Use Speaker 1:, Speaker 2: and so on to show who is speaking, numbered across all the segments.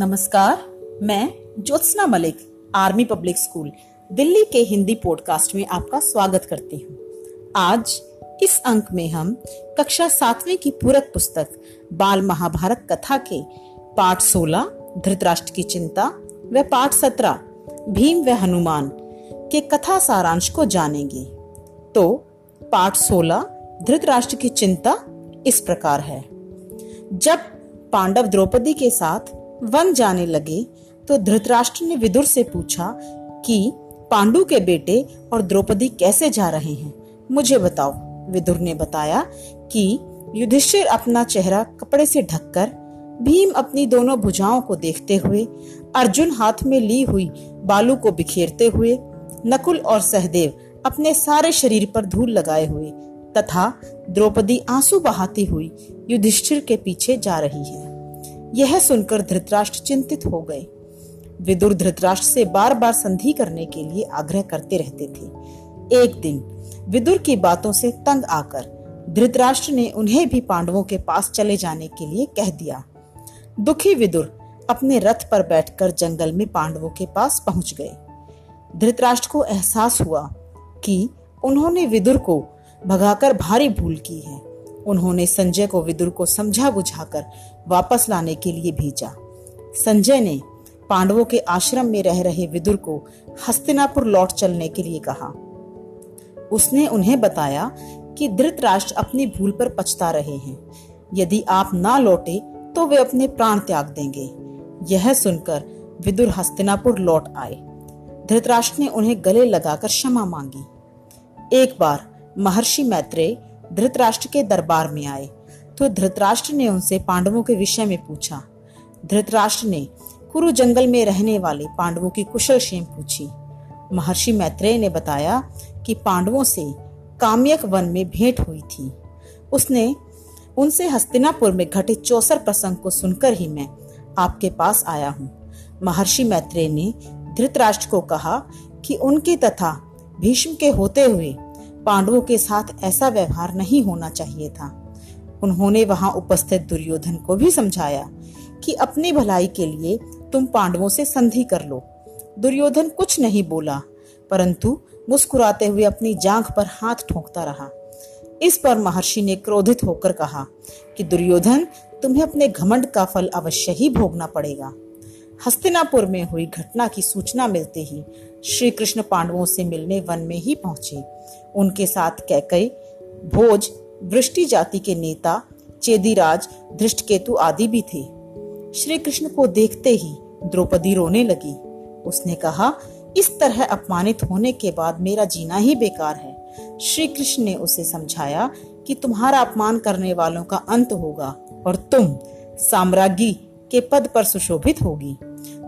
Speaker 1: नमस्कार, मैं Jyotsna Malik, army public school, Delhi के हिंदी पॉडकास्ट में आपका स्वागत करती हूँ। आज, इस अंक में हम कक्षा सातवें की पूरक पुस्तक, बाल महाभारत कथा के पाठ सोलह, धृतराष्ट्र की चिंता व पाठ सत्रह, भीम व हनुमान के कथा सारांश को जानेंगे। तो पाठ सोलह, धृतराष्ट्र की चिंता इस प्रकार है। जब पांडव द्रौपदी के साथ वन जाने लगे तो धृतराष्ट्र ने विदुर से पूछा कि, पांडु के बेटे और द्रौपदी कैसे जा रहे हैं? मुझे बताओ। विदुर ने बताया कि, युधिष्ठिर अपना चेहरा कपड़े से ढककर, भीम अपनी दोनों भुजाओं को देखते हुए, अर्जुन हाथ में ली हुई बालू को बिखेरते हुए, नकुल और सहदेव अपने सारे शरीर पर धूल लगाए हुए, तथा द्रौपदी आँसू बहाती हुई युधिष्ठिर के पीछे जा रही है। यह सुनकर धृतराष्ट्र चिंतित हो गए। विदुर धृतराष्ट्र से बार बार संधि करने के लिए आग्रह करते रहते थे। एक दिन विदुर की बातों से तंग आकर धृतराष्ट्र ने उन्हें भी पांडवों के पास चले जाने के लिए कह दिया। दुखी विदुर अपने रथ पर बैठकर जंगल में पांडवों के पास पहुँच गए। धृतराष्ट्र को एहसास हुआ कि उन्होंने विदुर को भगाकर भारी भूल की है। उन्होंने संजय को विदुर को समझा बुझाकर वापस लाने के लिए भेजा। संजय ने पांडवों के आश्रम में रह रहे विदुर को हस्तिनापुर लौट चलने के लिए कहा। उसने उन्हें बताया कि धृतराष्ट्र अपनी भूल पर पछता रहे हैं। यदि आप ना लौटे तो वे अपने प्राण त्याग देंगे। यह सुनकर विदुर हस्तिनापुर लौट आए। धृतराष्ट्र ने उन्हें गले लगाकर क्षमा मांगी। एक बार महर्षि मैत्रेय धृतराष्ट्र के दरबार में आए। तो धृतराष्ट्र ने उनसे पांडवों के विषय में पूछा। धृतराष्ट्र ने, कुरु जंगल में रहने वाले पांडवों की कुशल क्षेम पूछी। महर्षि मैत्रेय ने बताया कि पांडवों से काम्यक वन में भेंट हुई थी। उसने उनसे हस्तिनापुर में घटित चौसर प्रसंग को सुनकर ही मैं आपके पास आया हूँ। महर्षि मैत्रेय ने धृतराष्ट्र को कहा कि उनके तथा भीष्म के होते हुए पांडवों के साथ ऐसा व्यवहार नहीं होना चाहिए था। उन्होंने वहाँ उपस्थित दुर्योधन को भी समझाया कि अपनी भलाई के लिए तुम पांडवों से संधि कर लो। दुर्योधन कुछ नहीं बोला, परंतु मुस्कुराते हुए अपनी जांघ पर हाथ ठोकता रहा। इस पर महर्षि ने क्रोधित होकर कहा कि दुर्योधन, तुम्हें अपने घमंड का फल अवश्य ही भोगना पड़ेगा। हस्तिनापुर में हुई घटना की सूचना मिलते ही श्री कृष्ण पांडवों से मिलने वन में ही पहुँचे। उनके साथ कैकई, भोज, वृष्टि जाति के नेता, चेदीराज, धृष्टकेतु आदि भी थे। श्री कृष्ण को देखते ही द्रौपदी रोने लगी। उसने कहा, इस तरह अपमानित होने के बाद मेरा जीना ही बेकार है। श्री कृष्ण ने उसे समझाया कि तुम्हारा अपमान करने वालों का अंत होगा और तुम साम्राज्ञी के पद पर सुशोभित होगी।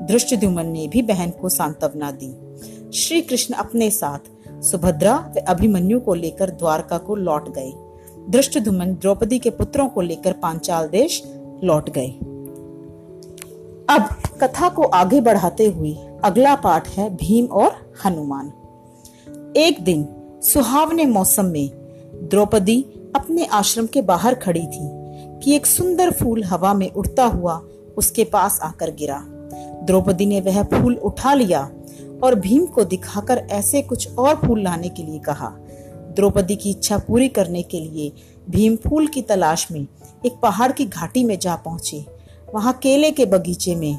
Speaker 1: धृष्टद्युमन ने भी बहन को सांत्वना दी। श्री कृष्ण अपने साथ सुभद्रा व अभिमन्यु को लेकर द्वारका को लौट गए। धृष्टधुमन द्रौपदी के पुत्रों को लेकर पांचाल देश लौट गए। अब कथा को आगे बढ़ाते हुए अगला पाठ है भीम और हनुमान। एक दिन सुहावने मौसम में द्रौपदी अपने आश्रम के बाहर खड़ी थी कि एक सुंदर फूल हवा में उड़ता हुआ उसके पास आकर गिरा। द्रौपदी ने वह फूल उठा लिया और भीम को दिखाकर ऐसे कुछ और फूल लाने के लिए कहा। द्रौपदी की इच्छा पूरी करने के लिए भीम फूल की तलाश में एक पहाड़ की घाटी में जा पहुँचे। वहाँ केले के बगीचे में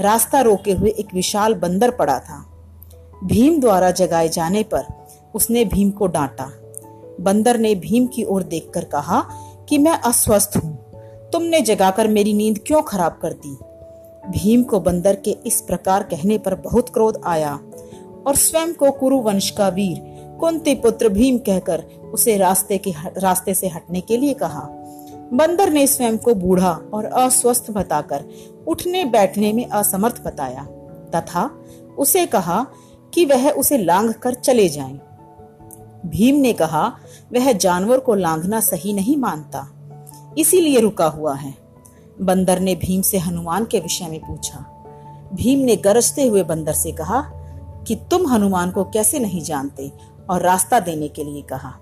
Speaker 1: रास्ता रोके हुए एक विशाल बंदर पड़ा था। भीम द्वारा जगाए जाने पर उसने भीम को डांटा। बंदर ने भीम की ओर देखकर कहा कि मैं अस्वस्थ हूँ। तुमने जगाकर मेरी नींद क्यों खराब कर दी? भीम को बंदर के इस प्रकार कहने पर बहुत क्रोध आया और स्वयं को कुरु वंश का वीर, कुंती पुत्र भीम कहकर उसे रास्ते के रास्ते से हटने के लिए कहा। बंदर ने स्वयं को बूढ़ा और अस्वस्थ बताकर उठने बैठने में असमर्थ बताया। तथा उसे कहा कि वह उसे लांग कर चले जाए। भीम ने कहा, वह जानवर को लांघना सही नहीं मानता, इसीलिए रुका हुआ है। बंदर ने भीम से हनुमान के विषय में पूछा। भीम ने गरजते हुए बंदर से कहा कि तुम हनुमान को कैसे नहीं जानते और रास्ता देने के लिए कहा।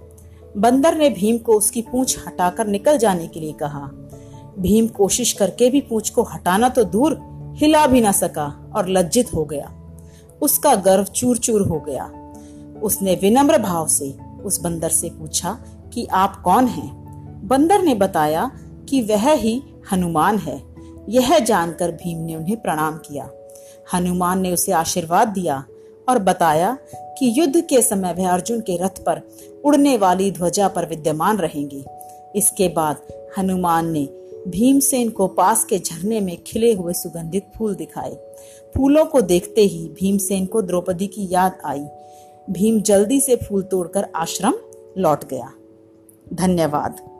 Speaker 1: बंदर ने भीम को उसकी पूंछ हटाकर निकल जाने के लिए कहा। भीम कोशिश करके भी पूंछ को हटाना तो दूर हिला भी ना सका और लज्जित हो गया। उसका गर्व चूर चूर हो गया। उसने विनम्र भाव से उस बंदर से पूछा कि आप कौन हैं? बंदर ने बताया कि वह ही हनुमान है। यह जानकर भीम ने उन्हें प्रणाम किया। हनुमान ने उसे आशीर्वाद दिया और बताया कि युद्ध के समय वह अर्जुन के रथ पर उड़ने वाली ध्वजा पर विद्यमान रहेंगे। इसके बाद हनुमान ने भीमसेन को पास के झरने में खिले हुए सुगंधित फूल दिखाए। फूलों को देखते ही भीमसेन को द्रौपदी की याद आई। भीम जल्दी से फूल तोड़कर आश्रम लौट गया। धन्यवाद।